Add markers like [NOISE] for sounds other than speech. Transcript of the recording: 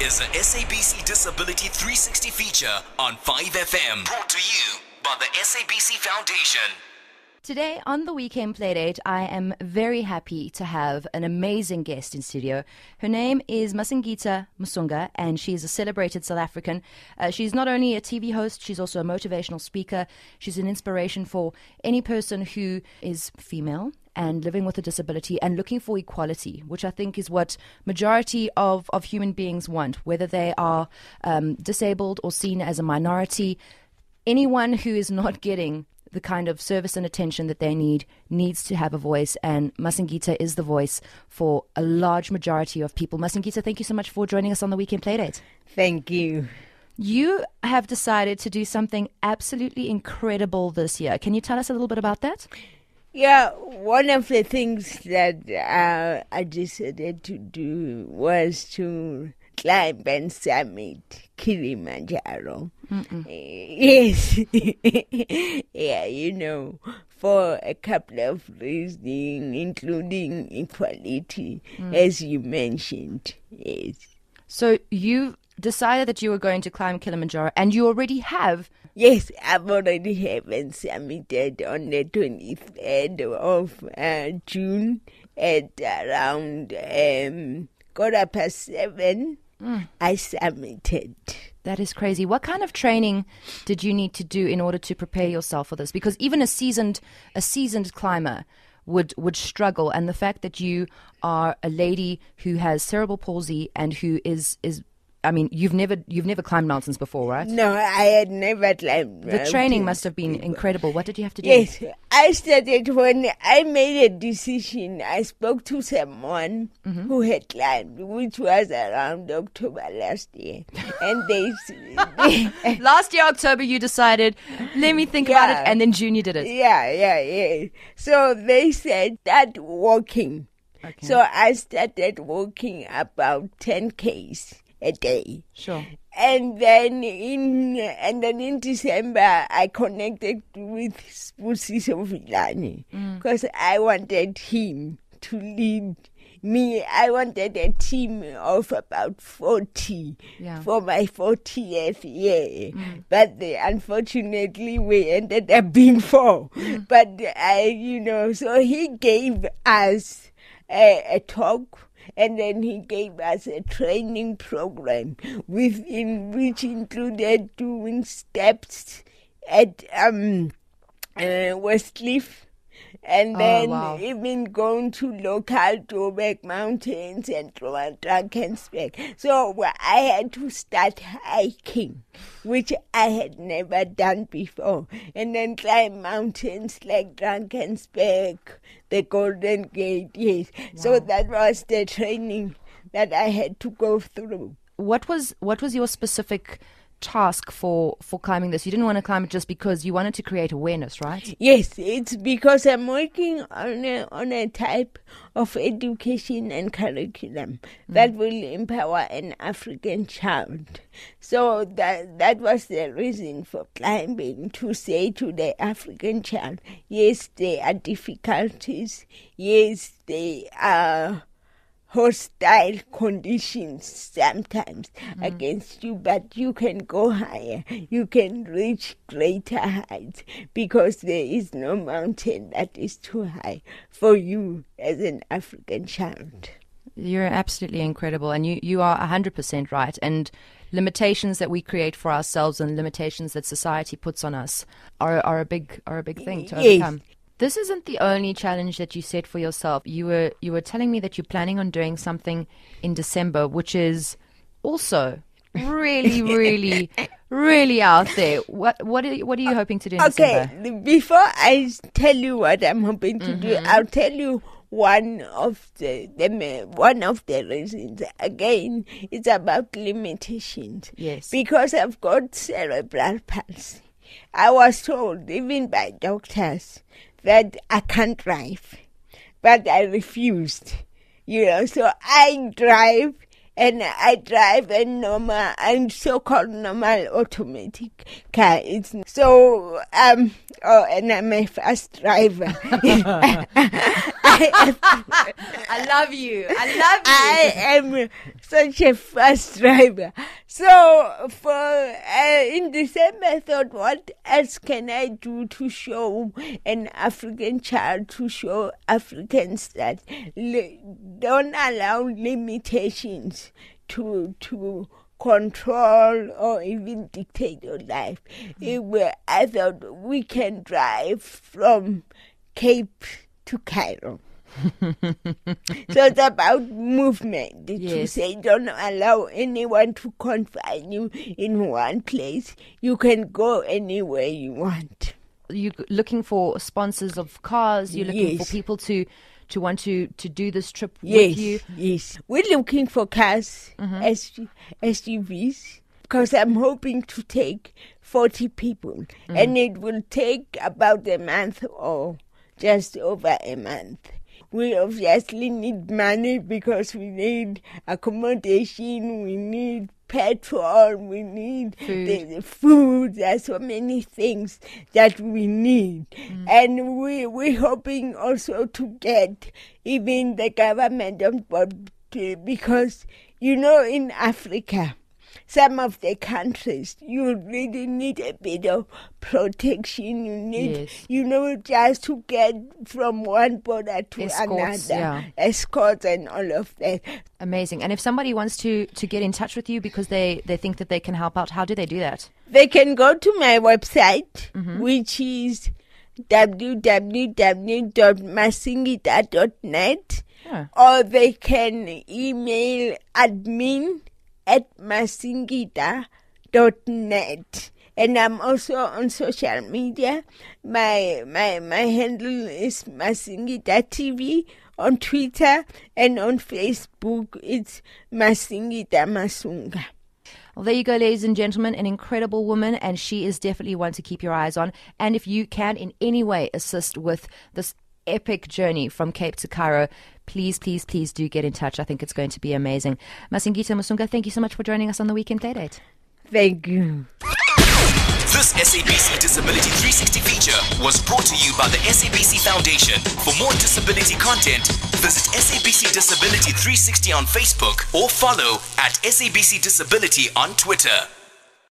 is a SABC Disability 360 feature on 5FM. Brought to you by the SABC Foundation. Today on the Weekend Playdate, I am very happy to have an amazing guest in studio. Her name is Masingita Masunga, and she is a celebrated South African. Uh, she's not only a TV host, she's also a motivational speaker. She's an inspiration for any person who is female and living with a disability and looking for equality, which I think is what majority of, of human beings want, whether they are um, disabled or seen as a minority. Anyone who is not getting the kind of service and attention that they need needs to have a voice, and Masingita is the voice for a large majority of people. Masingita, thank you so much for joining us on the Weekend Playdate. Thank you. You have decided to do something absolutely incredible this year. Can you tell us a little bit about that? Yeah, one of the things that uh, I decided to do was to climb and summit Kilimanjaro. Yes, [LAUGHS] yeah, you know, for a couple of reasons, including equality, as you mentioned. Yes. So you decided that you were going to climb Kilimanjaro, and you already have. Yes, I've already haven't submitted on the 23rd of uh, June at around um, quarter past seven. I submitted. That is crazy. What kind of training did you need to do in order to prepare yourself for this? Because even a seasoned a seasoned climber would would struggle, and the fact that you are a lady who has cerebral palsy and who is is I mean, you've never you've never climbed mountains before, right? No, I had never climbed. The training must have been incredible. What did you have to do? Yes, I started when I made a decision. I spoke to someone Mm-hmm. who had climbed, which was around October last year, and they, [LAUGHS] [LAUGHS] Last year October, you decided, let me think about it, and then June you did it. yeah, yeah, yeah. So they said start walking. So I started walking about ten k's a day. Sure. And then in and then in December, I connected with Sibusiso Vilane mm. because I wanted him to lead me. I wanted a team of about forty Yeah. for my fortieth year, mm. but they, unfortunately we ended up being four. Mm. But I, you know, so he gave us a, a talk and then he gave us a training program within which included doing steps at um uh, Westcliff and Oh, then wow. even going to local Joburg mountains and Drakensberg. So I had to start hiking, which I had never done before, and then climb mountains like Drakensberg, the Golden Gate. Yes, so that was the training that I had to go through. What was what was your specific task for for climbing this? You didn't want to climb it just because you wanted to create awareness, right? Yes, it's because I'm working on a, on a type of education and curriculum mm. that will empower an African child. So that that was the reason for climbing to say to the African child, yes, there are difficulties. Yes, there are hostile conditions sometimes mm-hmm. against you, but you can go higher. You can reach greater heights because there is no mountain that is too high for you as an African child. You're absolutely incredible, and you you are hundred percent right. And limitations that we create for ourselves and limitations that society puts on us are are a big are a big thing to Yes. overcome. This isn't the only challenge that you set for yourself. You were you were telling me that you're planning on doing something in December, which is also really, [LAUGHS] really, really out there. What what are you, what are you hoping to do in Okay, December? before I tell you what I'm hoping to do, mm-hmm. I'll tell you one of the, the one of the reasons. Again, it's about limitations. Yes. Because I've got cerebral palsy. I was told, even by doctors, that I can't drive, but I refused. You know, so I drive and I drive a normal and so-called normal automatic car. It's so um oh, and I'm a fast driver. I [LAUGHS] I love you. I love you. I am such a fast driver. So for uh, in December, I thought, what else can I do to show an African child to show Africans that li- don't allow limitations to to control or even dictate your life. It wa- I thought we can drive from Cape to Cairo. [LAUGHS] so it's about movement. To Yes. say don't allow anyone to confine you in one place. You can go anywhere you want. You're looking for sponsors of cars. You're looking Yes. for people to to want to to do this trip Yes, with you. yes. We're looking for cars, mm-hmm. SU SUVs, because I'm hoping to take 40 people, mm. and it will take about a month or just over a month. We obviously need money because we need accommodation, we need petrol, we need Food. The, the food. There's so many things that we need, mm. and we we're hoping also to get even the government on board eh, because you know in Africa. Some of the countries, you really need a bit of protection. You need, Yes. you know, just to get from one border to Escorts, another, yeah. escorts and all of that. Amazing. And if somebody wants to to get in touch with you because they they think that they can help out, how do they do that? They can go to my website, mm-hmm. which is www.masingita.net, Yeah. or they can email admin at masingita.net. And I'm also on social media. My my my handle is Masingita TV on Twitter and on Facebook. It's Masingita Masunga. Well, there you go, ladies and gentlemen. An incredible woman, and she is definitely one to keep your eyes on. And if you can in any way assist with this epic journey from Cape to Cairo, please, please, please do get in touch. I think it's going to be amazing. Masingita Masunga, thank you so much for joining us on the Weekend Playdate. Thank you. This SABC Disability 360 feature was brought to you by the SABC Foundation. For more disability content, visit SABC Disability 360 on Facebook or follow at SABC Disability on Twitter.